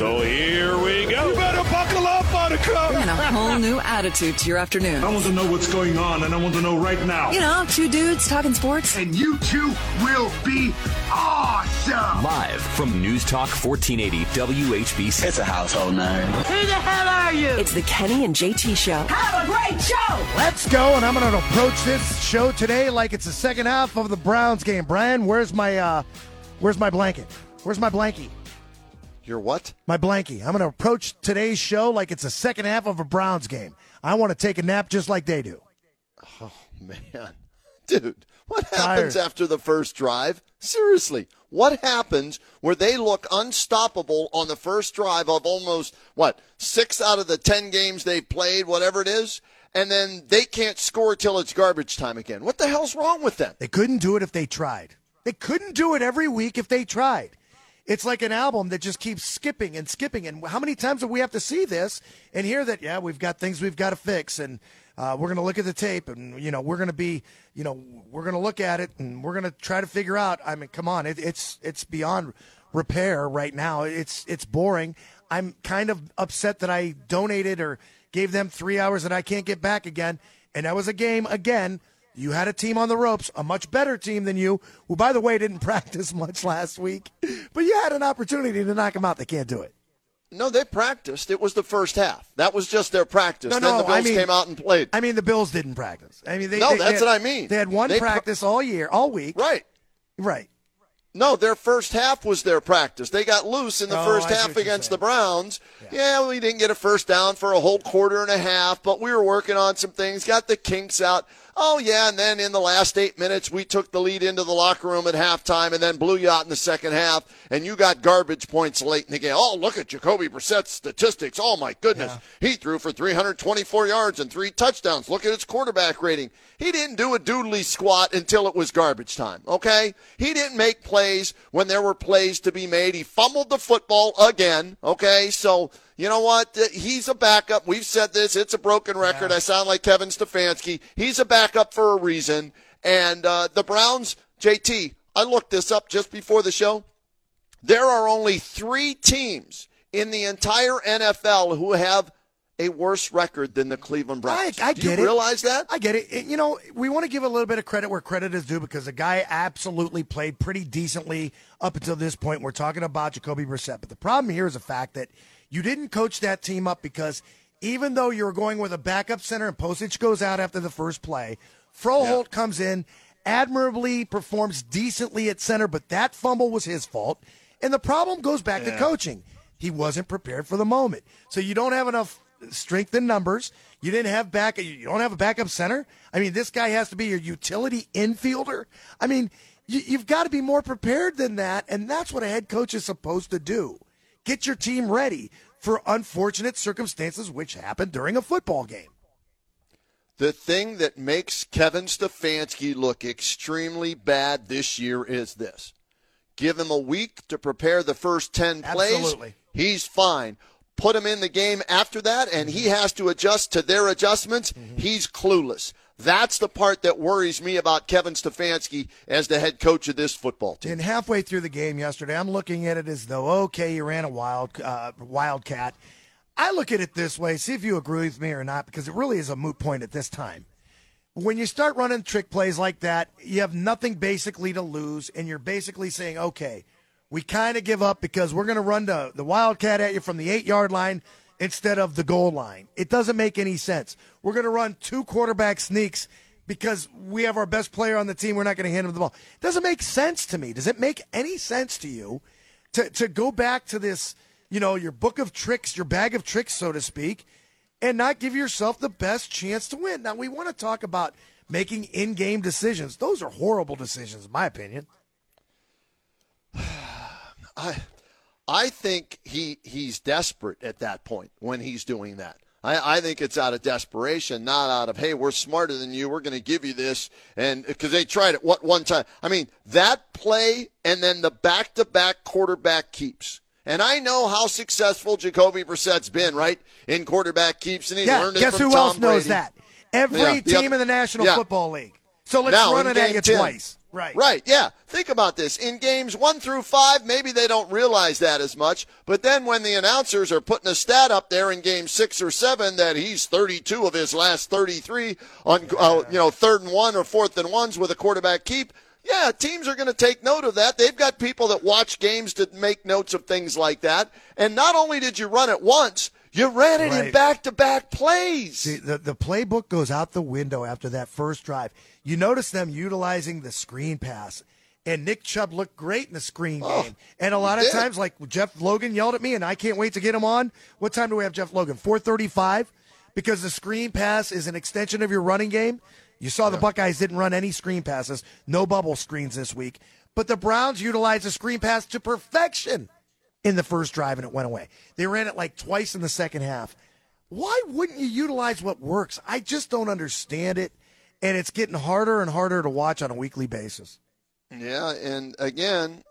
So here we go. You better buckle up, Buttercup. Bringing a whole new attitude to your afternoon. I want to know what's going on, and I want to know right now. You know, two dudes talking sports. And you two will be awesome. Live from News Talk 1480 WHBC. It's a household name. Who the hell are you? It's the Kenny and JT Show. Have a great show. Let's go, and I'm going to approach this show today like it's the second half of the Browns game. Brian, where's my uh, where's my blanket? Where's my blankie? Your what? My blankie. I'm going to approach today's show like it's the second half of a Browns game. I want to take a nap just like they do. Oh, man. Dude, what happens Tired. after the first drive? Seriously, what happens where they look unstoppable on the first drive of almost, what, six out of the 10 games they've played, whatever it is, and then they can't score till it's garbage time again? What the hell's wrong with them? They couldn't do it if they tried. They couldn't do it every week if they tried. It's like an album that just keeps skipping and skipping. And how many times do we have to see this and hear that, yeah, we've got things we've got to fix and uh, we're going to look at the tape and, you know, we're going to be, you know, we're going to look at it and we're going to try to figure out. I mean, come on, it, it's, it's beyond repair right now. It's, it's boring. I'm kind of upset that I donated or gave them three hours that I can't get back again. And that was a game again you had a team on the ropes, a much better team than you, who, by the way, didn't practice much last week. But you had an opportunity to knock them out. They can't do it. No, they practiced. It was the first half. That was just their practice. No, then no, the Bills I mean- came out and played. I mean, the Bills didn't practice. I mean, they, No, they- that's they what I mean. They had one They pr- practice all year, all week. Right. Right. No, their first half was their practice. They got loose in the Oh, first half against the Browns. Yeah. we didn't get a first down for a whole quarter and a half, but we were working on some things, got the kinks out. Oh, yeah, and then in the last eight minutes, we took the lead into the locker room at halftime and then blew you out in the second half, and you got garbage points late in the game. Oh, look at Jacoby Brissett's statistics. Oh, my goodness. He threw for 324 yards and three touchdowns. Look at his quarterback rating. He didn't do a doodly squat until it was garbage time, okay? He didn't make plays when there were plays to be made. He fumbled the football again, okay? So, you know what? He's a backup. We've said this. It's a broken record. I sound like Kevin Stefanski. He's a backup for a reason. And uh, the Browns, JT, I looked this up just before the show. There are only three teams in the entire NFL who have a worse record than the Cleveland I, Browns. I Do get you it. realize that? I get it. It- You know, we want to give a little bit of credit where credit is due because the guy absolutely played pretty decently up until this point. We're talking about Jacoby Brissett, but the problem here is the fact that you didn't coach that team up because even though you were going with a backup center and Pocic goes out after the first play, Froholdt comes in, admirably performs decently at center, but that fumble was his fault. And the problem goes back to coaching. He wasn't prepared for the moment. So you don't have enough strength in numbers. You didn't have back. You don't have a backup center. I mean, this guy has to be your utility infielder. I mean, you, you've got to be more prepared than that, and that's what a head coach is supposed to do. Get your team ready for unfortunate circumstances which happen during a football game. The thing that makes Kevin Stefanski look extremely bad this year is this. Give him a week to prepare the first 10 plays. Absolutely. He's fine. Put him in the game after that, and he has to adjust to their adjustments. Mm-hmm. He's clueless. That's the part that worries me about Kevin Stefanski as the head coach of this football team. And halfway through the game yesterday, I'm looking at it as though, okay, you ran a wild uh, wildcat. I look at it this way. See if you agree with me or not, because it really is a moot point at this time. When you start running trick plays like that, you have nothing basically to lose, and you're basically saying, okay, we kind of give up because we're going to run the, the wildcat at you from the eight yard line instead of the goal line. It doesn't make any sense. We're going to run two quarterback sneaks because we have our best player on the team. We're not going to hand him the ball. It doesn't make sense to me. Does it make any sense to you to, to go back to this, you know, your book of tricks, your bag of tricks, so to speak, and not give yourself the best chance to win? Now, we want to talk about making in game decisions. Those are horrible decisions, in my opinion. I I think he he's desperate at that point when he's doing that. I, I think it's out of desperation, not out of hey, we're smarter than you, we're going to give you this, and because they tried it what one time. I mean that play and then the back-to-back quarterback keeps. And I know how successful Jacoby Brissett's been, right? In quarterback keeps, and he yeah, learned it guess from who Tom else knows Brady. that? Every Yeah, team yep. in the National Yeah. Football League. So let's Now, run it at you 10. twice. Right. Right, yeah. Think about this. In games one through five, maybe they don't realize that as much. But then when the announcers are putting a stat up there in game six or seven that he's 32 of his last 33 on, uh, you know, third and one or fourth and ones with a quarterback keep, yeah, teams are going to take note of that. They've got people that watch games to make notes of things like that. And not only did you run it once, you ran it in back to back plays. See, the, the playbook goes out the window after that first drive. You notice them utilizing the screen pass. And Nick Chubb looked great in the screen Oh, game. And a lot of did. times, like Jeff Logan yelled at me, and I can't wait to get him on. What time do we have Jeff Logan? 435? Because the screen pass is an extension of your running game. You saw the Buckeyes didn't run any screen passes, no bubble screens this week. But the Browns utilized the screen pass to perfection in the first drive, and it went away. They ran it like twice in the second half. Why wouldn't you utilize what works? I just don't understand it. And it's getting harder and harder to watch on a weekly basis. Yeah, and again,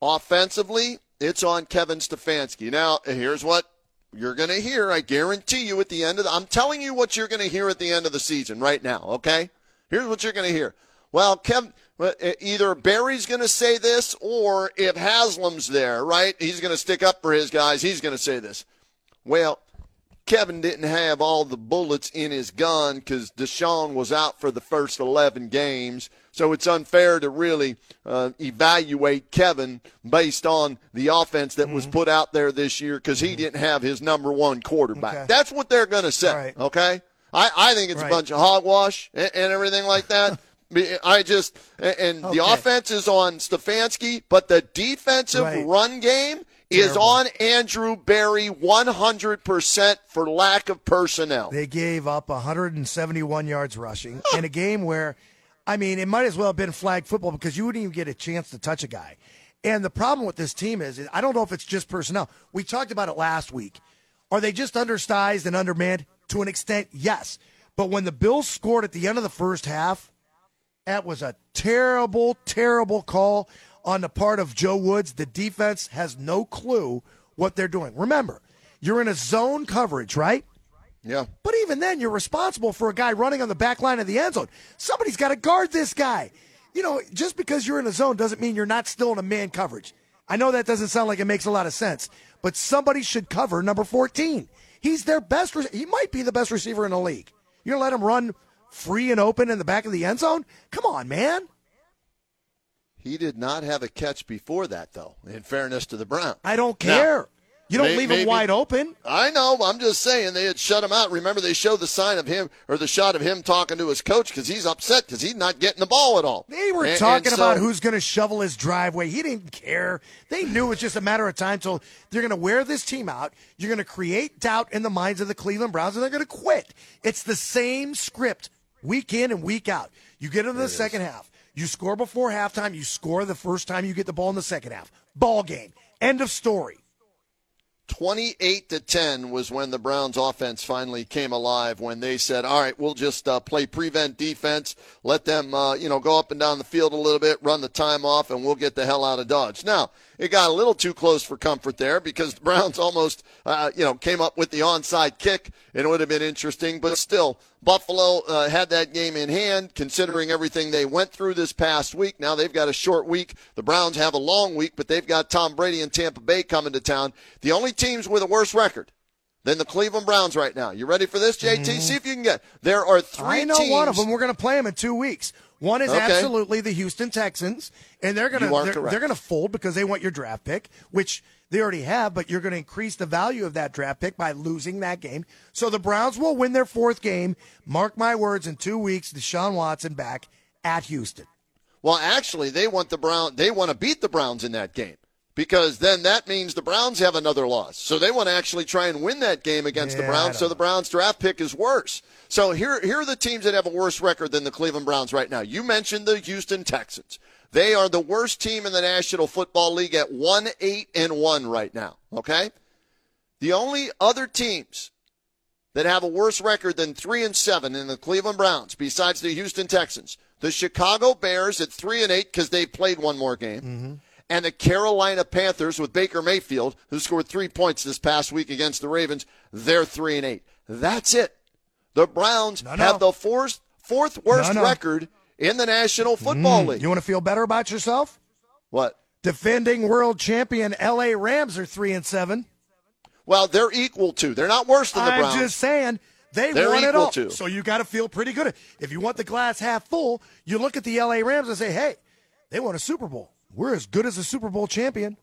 offensively, it's on Kevin Stefanski. Now, here's what you're going to hear. I guarantee you at the end of the, I'm telling you what you're going to hear at the end of the season right now, okay? Here's what you're going to hear. Well, Kevin, either Berry's going to say this or if Haslam's there, right? He's going to stick up for his guys. He's going to say this. Well, Kevin didn't have all the bullets in his gun because Deshaun was out for the first 11 games. So it's unfair to really uh, evaluate Kevin based on the offense that was put out there this year because he didn't have his number one quarterback. Okay. That's what they're going to say. Right. Okay. I, I think it's Right. a bunch of hogwash and, and everything like that. I just and and the offense is on Stefanski, but the defensive Right. run game is on Andrew Berry 100% for lack of personnel. They gave up 171 yards rushing in a game where, I mean, it might as well have been flag football because you wouldn't even get a chance to touch a guy. And the problem with this team is, is I don't know if it's just personnel. We talked about it last week. Are they just undersized and undermanned? To an extent, yes. But when the Bills scored at the end of the first half, that was a terrible, terrible call on the part of Joe Woods. The defense has no clue what they're doing. Remember, you're in a zone coverage, right? Yeah. But even then, you're responsible for a guy running on the back line of the end zone. Somebody's got to guard this guy. You know, just because you're in a zone doesn't mean you're not still in a man coverage. I know that doesn't sound like it makes a lot of sense, but somebody should cover number 14. He's their best. Re- he might be the best receiver in the league. You're gonna let him run free and open in the back of the end zone? Come on, man. He did not have a catch before that, though, in fairness to the Browns. I don't Now, care. you don't may- leave maybe- him wide open. I know. I'm just saying they had shut him out. Remember, they showed the sign of him or the shot of him talking to his coach because he's upset because he's not getting the ball at all. They were And- talking and so- about who's going to shovel his driveway. He didn't care. They knew it was just a matter of time till they're going to wear this team out. You're going to create doubt in the minds of the Cleveland Browns, and they're going to quit. It's the same script week in and week out. You get into the second half. You score before halftime. You score the first time you get the ball in the second half. Ball game. End of story. 28 to 10 was when the Browns offense finally came alive when they said, "All right, we'll just uh, play prevent defense, let them uh, you know go up and down the field a little bit, run the time off and we'll get the hell out of Dodge." Now, it got a little too close for comfort there because the Browns almost uh, you know came up with the onside kick and it would have been interesting, but still Buffalo uh, had that game in hand considering everything they went through this past week. Now they've got a short week. The Browns have a long week, but they've got Tom Brady and Tampa Bay coming to town. The only teams with a worse record than the Cleveland Browns right now. You ready for this, JT? See if you can get. There are three Mm-hmm. I know teams. one of them. We're going to play them in two weeks. One is Okay. absolutely the Houston Texans, and they're gonna they're, they're going to fold because they want your draft pick, which they already have. But you're going to increase the value of that draft pick by losing that game. So the Browns will win their fourth game. Mark my words. In two weeks, Deshaun Watson back at Houston. Well, actually, they want the Brown. They want to beat the Browns in that game because then that means the Browns have another loss. So they want to actually try and win that game against the Yeah, I Browns. So the Browns draft pick is worse. So here, here are the teams that have a worse record than the Cleveland Browns right now. You mentioned the Houston Texans. They are the worst team in the National Football League at 1 8 and 1 right now, okay? The only other teams that have a worse record than 3 and 7 in the Cleveland Browns besides the Houston Texans, the Chicago Bears at 3 and 8 cuz they played one more game. Mm-hmm. And the Carolina Panthers with Baker Mayfield, who scored three points this past week against the Ravens, they're three and eight. That's it. The Browns No, no. have the fourth fourth worst No, record in the National Football Mm, League. You want to feel better about yourself? what? Defending world champion LA Rams are three and seven. Well, they're equal to. They're not worse than the Browns. I'm just saying they They're won it equal all. to. So you got to feel pretty good. If you want the glass half full, you look at the LA Rams and say, "Hey, they won a Super Bowl. We're as good as a Super Bowl champion."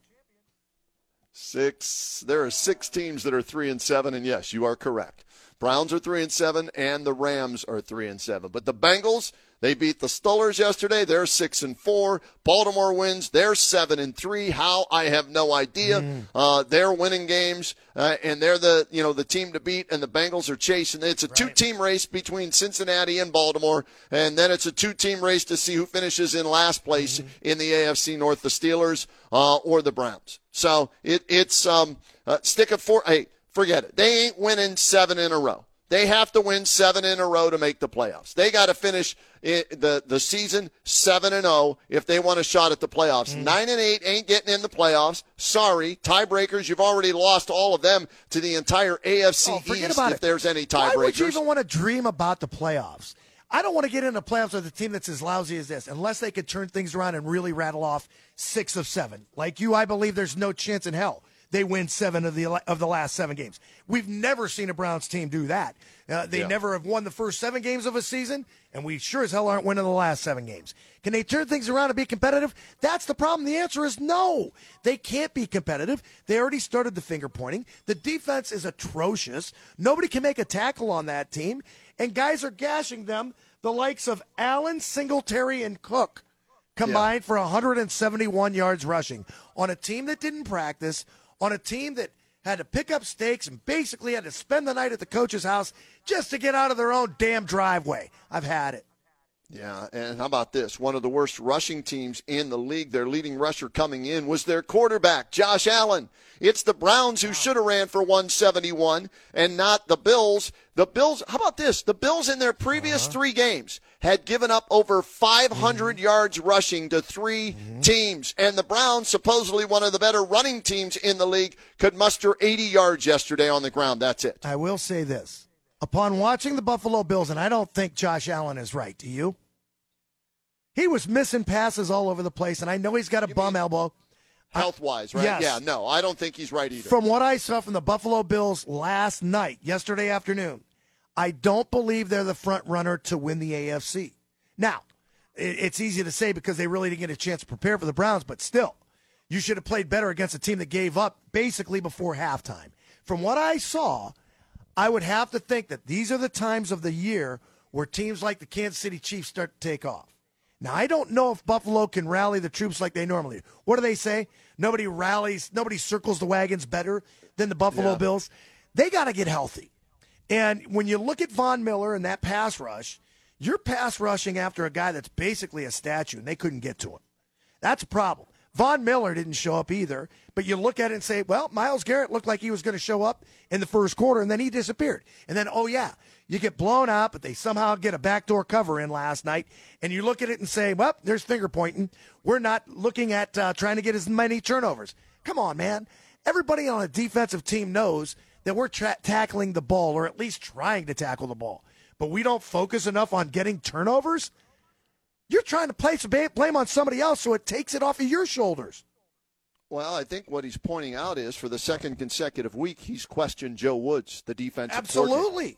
Six. There are six teams that are three and seven, and yes, you are correct. Browns are three and seven, and the Rams are three and seven. But the Bengals, they beat the Stullers yesterday. They're six and four. Baltimore wins. They're seven and three. How I have no idea. Uh, they're winning games, uh, and they're the you know the team to beat. And the Bengals are chasing. It's a two-team race between Cincinnati and Baltimore, and then it's a two-team race to see who finishes in last place in the AFC North: the Steelers uh, or the Browns. So it, it's um, uh, stick a four. Hey, forget it. They ain't winning seven in a row. They have to win seven in a row to make the playoffs. They got to finish i the the season seven and zero if they want a shot at the playoffs. Mm. Nine and eight ain't getting in the playoffs. Sorry, tiebreakers. You've already lost all of them to the entire AFC Oh, East. if it. there's any tiebreakers, Why would you even want to dream about the playoffs? I don't want to get into playoffs with a team that's as lousy as this, unless they could turn things around and really rattle off six of seven. Like you, I believe there's no chance in hell they win seven of the of the last seven games. We've never seen a Browns team do that. Uh, they Yeah. never have won the first seven games of a season, and we sure as hell aren't winning the last seven games. Can they turn things around and be competitive? That's the problem. The answer is no. They can't be competitive. They already started the finger pointing. The defense is atrocious. Nobody can make a tackle on that team, and guys are gashing them. The likes of Allen, Singletary, and Cook combined for 171 yards rushing on a team that didn't practice, on a team that had to pick up stakes and basically had to spend the night at the coach's house just to get out of their own damn driveway. I've had it. Yeah, and how about this? One of the worst rushing teams in the league. Their leading rusher coming in was their quarterback, Josh Allen. It's the Browns who should have ran for 171 and not the Bills. The Bills, how about this? The Bills in their previous uh-huh. three games had given up over 500 mm-hmm. yards rushing to 3 mm-hmm. teams. And the Browns, supposedly one of the better running teams in the league, could muster 80 yards yesterday on the ground. That's it. I will say this. Upon watching the Buffalo Bills, and I don't think Josh Allen is right, do you? He was missing passes all over the place, and I know he's got a bum elbow. Health wise, uh, right? Yes. Yeah, no, I don't think he's right either. From what I saw from the Buffalo Bills last night, yesterday afternoon, I don't believe they're the front runner to win the AFC. Now, it's easy to say because they really didn't get a chance to prepare for the Browns, but still, you should have played better against a team that gave up basically before halftime. From what I saw, I would have to think that these are the times of the year where teams like the Kansas City Chiefs start to take off. Now, I don't know if Buffalo can rally the troops like they normally do. What do they say? Nobody rallies, nobody circles the wagons better than the Buffalo Yeah. Bills. They got to get healthy. And when you look at Von Miller and that pass rush, you're pass rushing after a guy that's basically a statue, and they couldn't get to him. That's a problem. Von Miller didn't show up either, but you look at it and say, well, Myles Garrett looked like he was going to show up in the first quarter, and then he disappeared. And then, oh, yeah, you get blown out, but they somehow get a backdoor cover in last night, and you look at it and say, well, there's finger pointing. We're not looking at uh, trying to get as many turnovers. Come on, man. Everybody on a defensive team knows that we're tra- tackling the ball, or at least trying to tackle the ball, but we don't focus enough on getting turnovers. You're trying to place blame on somebody else, so it takes it off of your shoulders. Well, I think what he's pointing out is for the second consecutive week, he's questioned Joe Woods, the defensive coordinator. Absolutely.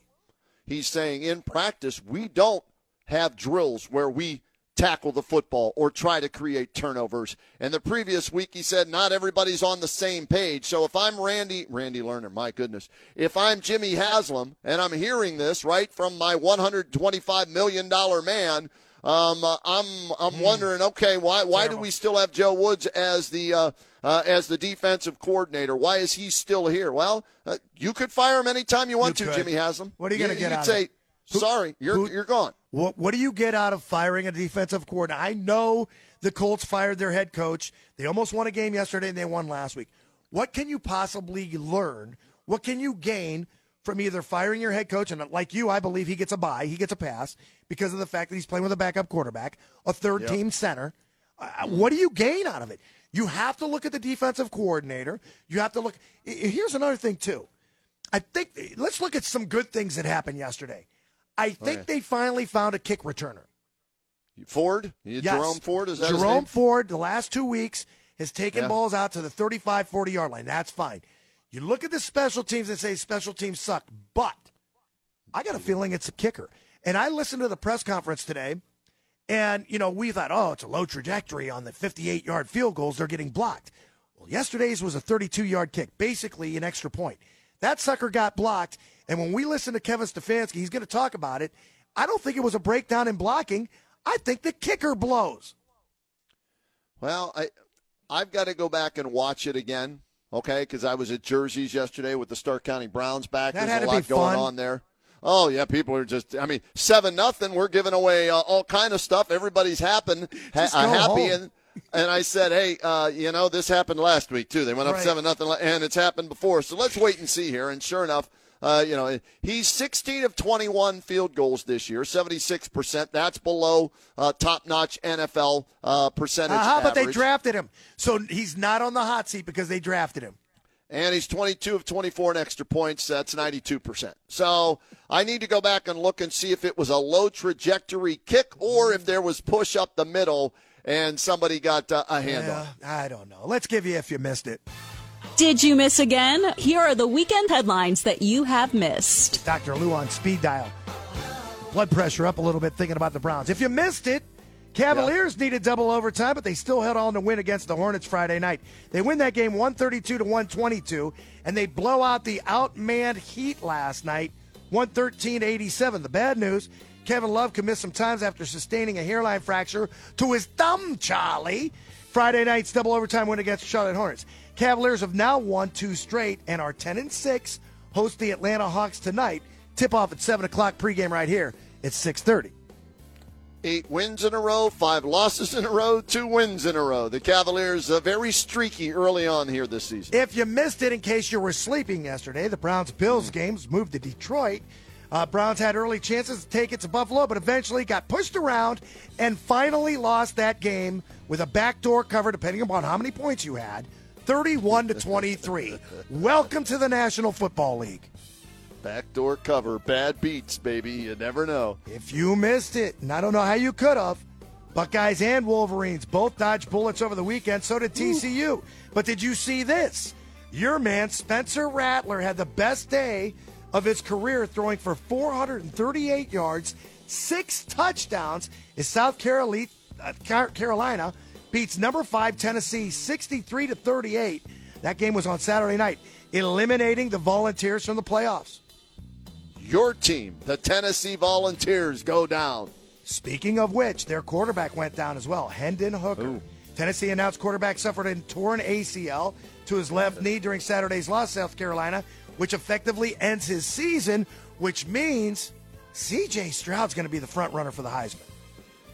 He's saying in practice, we don't have drills where we tackle the football or try to create turnovers. And the previous week, he said, not everybody's on the same page. So if I'm Randy, Randy Lerner, my goodness, if I'm Jimmy Haslam and I'm hearing this right from my $125 million man, um, uh, I'm I'm wondering, okay, why why do we still have Joe Woods as the uh, uh, as the defensive coordinator? Why is he still here? Well, uh, you could fire him anytime you want You to, could. Jimmy Haslam. What are you gonna get You'd out of say? Who- sorry, you're who- you're gone. What What do you get out of firing a defensive coordinator? I know the Colts fired their head coach. They almost won a game yesterday and they won last week. What can you possibly learn? What can you gain from either firing your head coach, and like you, I believe he gets a bye, he gets a pass because of the fact that he's playing with a backup quarterback, a third yep. team center. Uh, what do you gain out of it? You have to look at the defensive coordinator. You have to look. Here's another thing, too. I think, let's look at some good things that happened yesterday. I think okay. they finally found a kick returner. Ford? Yes. Jerome Ford? Is that Jerome Ford, the last two weeks, has taken yeah. balls out to the 35 40 yard line. That's fine. You look at the special teams and say special teams suck, but I got a feeling it's a kicker. And I listened to the press conference today, and, you know, we thought, oh, it's a low trajectory on the 58 yard field goals. They're getting blocked. Well, yesterday's was a 32 yard kick, basically an extra point. That sucker got blocked. And when we listen to Kevin Stefanski, he's going to talk about it. I don't think it was a breakdown in blocking. I think the kicker blows. Well, I I've got to go back and watch it again, okay? Because I was at Jerseys yesterday with the Stark County Browns back. That There's a lot going fun. on there. Oh yeah, people are just. I mean, seven nothing. We're giving away uh, all kind of stuff. Everybody's happen, ha- uh, happy, and and I said, hey, uh, you know, this happened last week too. They went up seven nothing, and it's happened before. So let's wait and see here. And sure enough, uh, you know, he's 16 of 21 field goals this year, 76%. That's below uh, top notch NFL uh, percentage. Uh, how about they drafted him? So he's not on the hot seat because they drafted him. And he's 22 of 24 in extra points. That's 92%. So I need to go back and look and see if it was a low trajectory kick or if there was push up the middle and somebody got uh, a hand yeah, on. I don't know. Let's give you if you missed it. Did you miss again? Here are the weekend headlines that you have missed. Dr. Lou on speed dial. Blood pressure up a little bit thinking about the Browns. If you missed it, Cavaliers yeah. needed double overtime, but they still held on to win against the Hornets Friday night. They win that game 132 to 122, and they blow out the outmanned Heat last night 113 to 87. The bad news Kevin Love could miss some times after sustaining a hairline fracture to his thumb, Charlie. Friday night's double overtime win against Charlotte Hornets. Cavaliers have now won two straight and are 10 and 6. Host the Atlanta Hawks tonight. Tip off at 7 o'clock pregame right here at 6:30. Eight wins in a row, five losses in a row, two wins in a row. The Cavaliers are very streaky early on here this season. If you missed it in case you were sleeping yesterday, the Browns Bills hmm. games moved to Detroit. Uh, Browns had early chances to take it to Buffalo, but eventually got pushed around and finally lost that game with a backdoor cover, depending upon how many points you had. 31 to 23. Welcome to the National Football League. Backdoor cover, bad beats, baby. You never know. If you missed it, and I don't know how you could have, Buckeyes and Wolverines both dodged bullets over the weekend. So did TCU. Ooh. But did you see this? Your man, Spencer Rattler, had the best day of his career, throwing for 438 yards, six touchdowns. Is South Carolina, uh, Carolina beats number five Tennessee 63 to 38. That game was on Saturday night, eliminating the Volunteers from the playoffs. Your team, the Tennessee Volunteers, go down. Speaking of which, their quarterback went down as well, Hendon Hooker. Ooh. Tennessee announced quarterback suffered a torn ACL to his left knee during Saturday's loss, South Carolina, which effectively ends his season, which means CJ Stroud's going to be the front runner for the Heisman.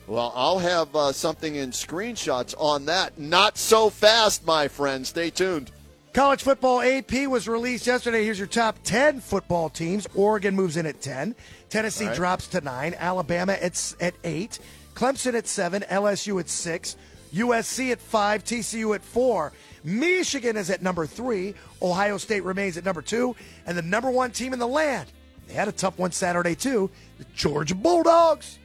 Well, I'll have uh, something in screenshots on that. Not so fast, my friend. Stay tuned. College football AP was released yesterday. Here's your top 10 football teams. Oregon moves in at 10. Tennessee right. drops to 9. Alabama at, at 8. Clemson at 7. LSU at 6. USC at 5. TCU at 4. Michigan is at number 3. Ohio State remains at number 2. And the number one team in the land, they had a tough one Saturday, too. The Georgia Bulldogs.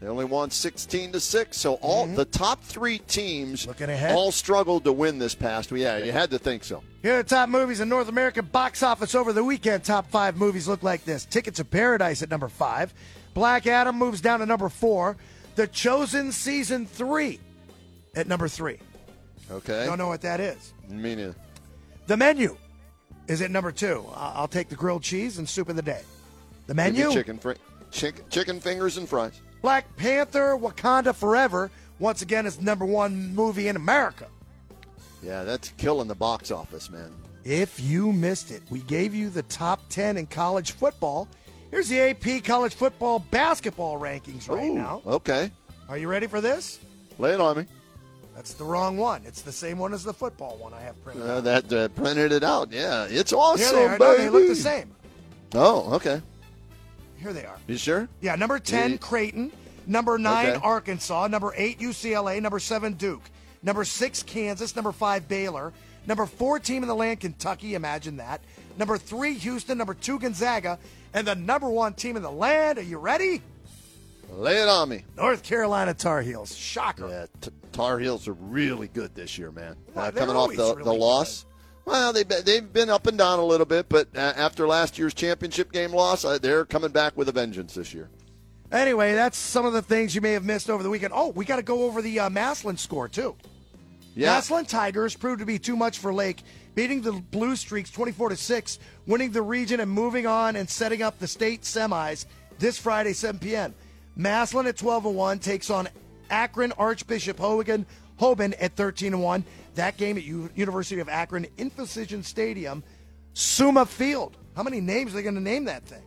They only won 16 to 6. So all mm-hmm. the top three teams all struggled to win this past week. Yeah, you had to think so. Here are the top movies in North American box office over the weekend. Top five movies look like this Ticket to Paradise at number five. Black Adam moves down to number four. The Chosen Season 3 at number three. Okay. Don't know what that is. Me neither. The Menu is at number two. I'll take the grilled cheese and soup of the day. The Menu. Chicken, fr- chicken, chicken fingers and fries. Black Panther Wakanda Forever, once again, is number one movie in America. Yeah, that's killing the box office, man. If you missed it, we gave you the top 10 in college football. Here's the AP college football basketball rankings right Ooh, now. Okay. Are you ready for this? Lay it on me. That's the wrong one. It's the same one as the football one I have printed. Uh, that uh, printed it out. Yeah, it's awesome. Here they are. No, they look the same. Oh, okay. Here they are. You sure? Yeah, number 10, Yeah. Creighton. Number 9, Okay. Arkansas. Number 8, UCLA. Number 7, Duke. Number 6, Kansas. Number 5, Baylor. Number 4 team in the land, Kentucky. Imagine that. Number 3, Houston. Number 2, Gonzaga. And the number 1 team in the land, are you ready? Lay it on me. North Carolina Tar Heels. Shocker. Yeah, t- Tar Heels are really good this year, man. Well, Uh, coming off the, really the loss. Well, they've been, they've been up and down a little bit, but uh, after last year's championship game loss, uh, they're coming back with a vengeance this year. Anyway, that's some of the things you may have missed over the weekend. Oh, we got to go over the uh, Massillon score, too. Yeah. Massillon Tigers proved to be too much for Lake, beating the Blue Streaks 24 to 6, winning the region and moving on and setting up the state semis this Friday 7 p.m. Massillon at 12 and 1 takes on Akron Archbishop Hogan Hoban at 13 and 1. That game at U- University of Akron Infocision Stadium, Summa Field. How many names are they going to name that thing?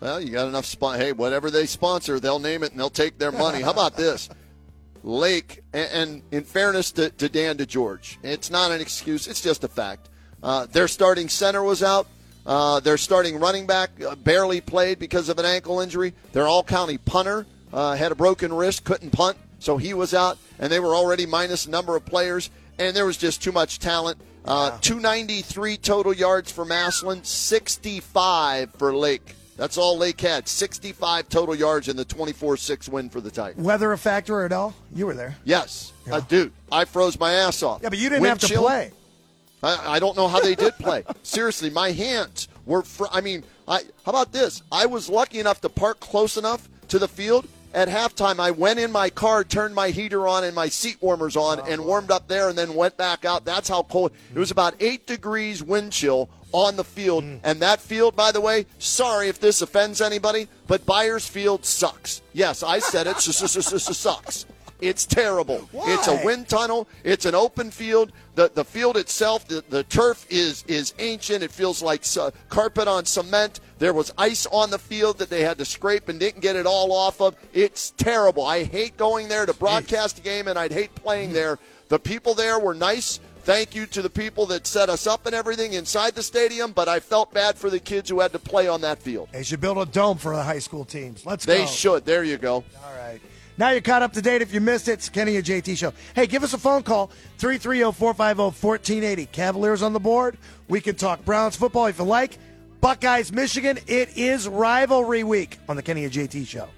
Well, you got enough spon Hey, whatever they sponsor, they'll name it and they'll take their money. How about this? Lake, and, and in fairness to, to Dan DeGeorge, it's not an excuse, it's just a fact. Uh, their starting center was out. Uh, their starting running back uh, barely played because of an ankle injury. Their all county punter uh, had a broken wrist, couldn't punt, so he was out, and they were already minus a number of players, and there was just too much talent. Uh, 293 total yards for Massillon, 65 for Lake. That's all Lake had. 65 total yards in the 24 6 win for the Titans. Weather a factor at all? You were there. Yes. Uh, dude, I froze my ass off. Yeah, but you didn't Wind have to chill. play. I, I don't know how they did play. Seriously, my hands were. Fr- I mean, I. How about this? I was lucky enough to park close enough to the field. At halftime, I went in my car, turned my heater on and my seat warmers on, and warmed up there, and then went back out. That's how cold. It was about eight degrees wind chill on the field, and that field, by the way, sorry if this offends anybody, but Byers Field sucks. Yes, I said it. Sucks. It's terrible. Why? It's a wind tunnel. It's an open field. The the field itself, the, the turf is is ancient. It feels like uh, carpet on cement. There was ice on the field that they had to scrape and didn't get it all off of. It's terrible. I hate going there to broadcast a game, and I'd hate playing there. The people there were nice. Thank you to the people that set us up and everything inside the stadium, but I felt bad for the kids who had to play on that field. They should build a dome for the high school teams. Let's They go. They should. There you go. All right. Now you're caught up to date. If you missed it, it's Kenny and JT Show. Hey, give us a phone call, 330-450-1480. Cavaliers on the board. We can talk Browns football if you like. Buckeyes, Michigan. It is rivalry week on the Kenny and JT Show.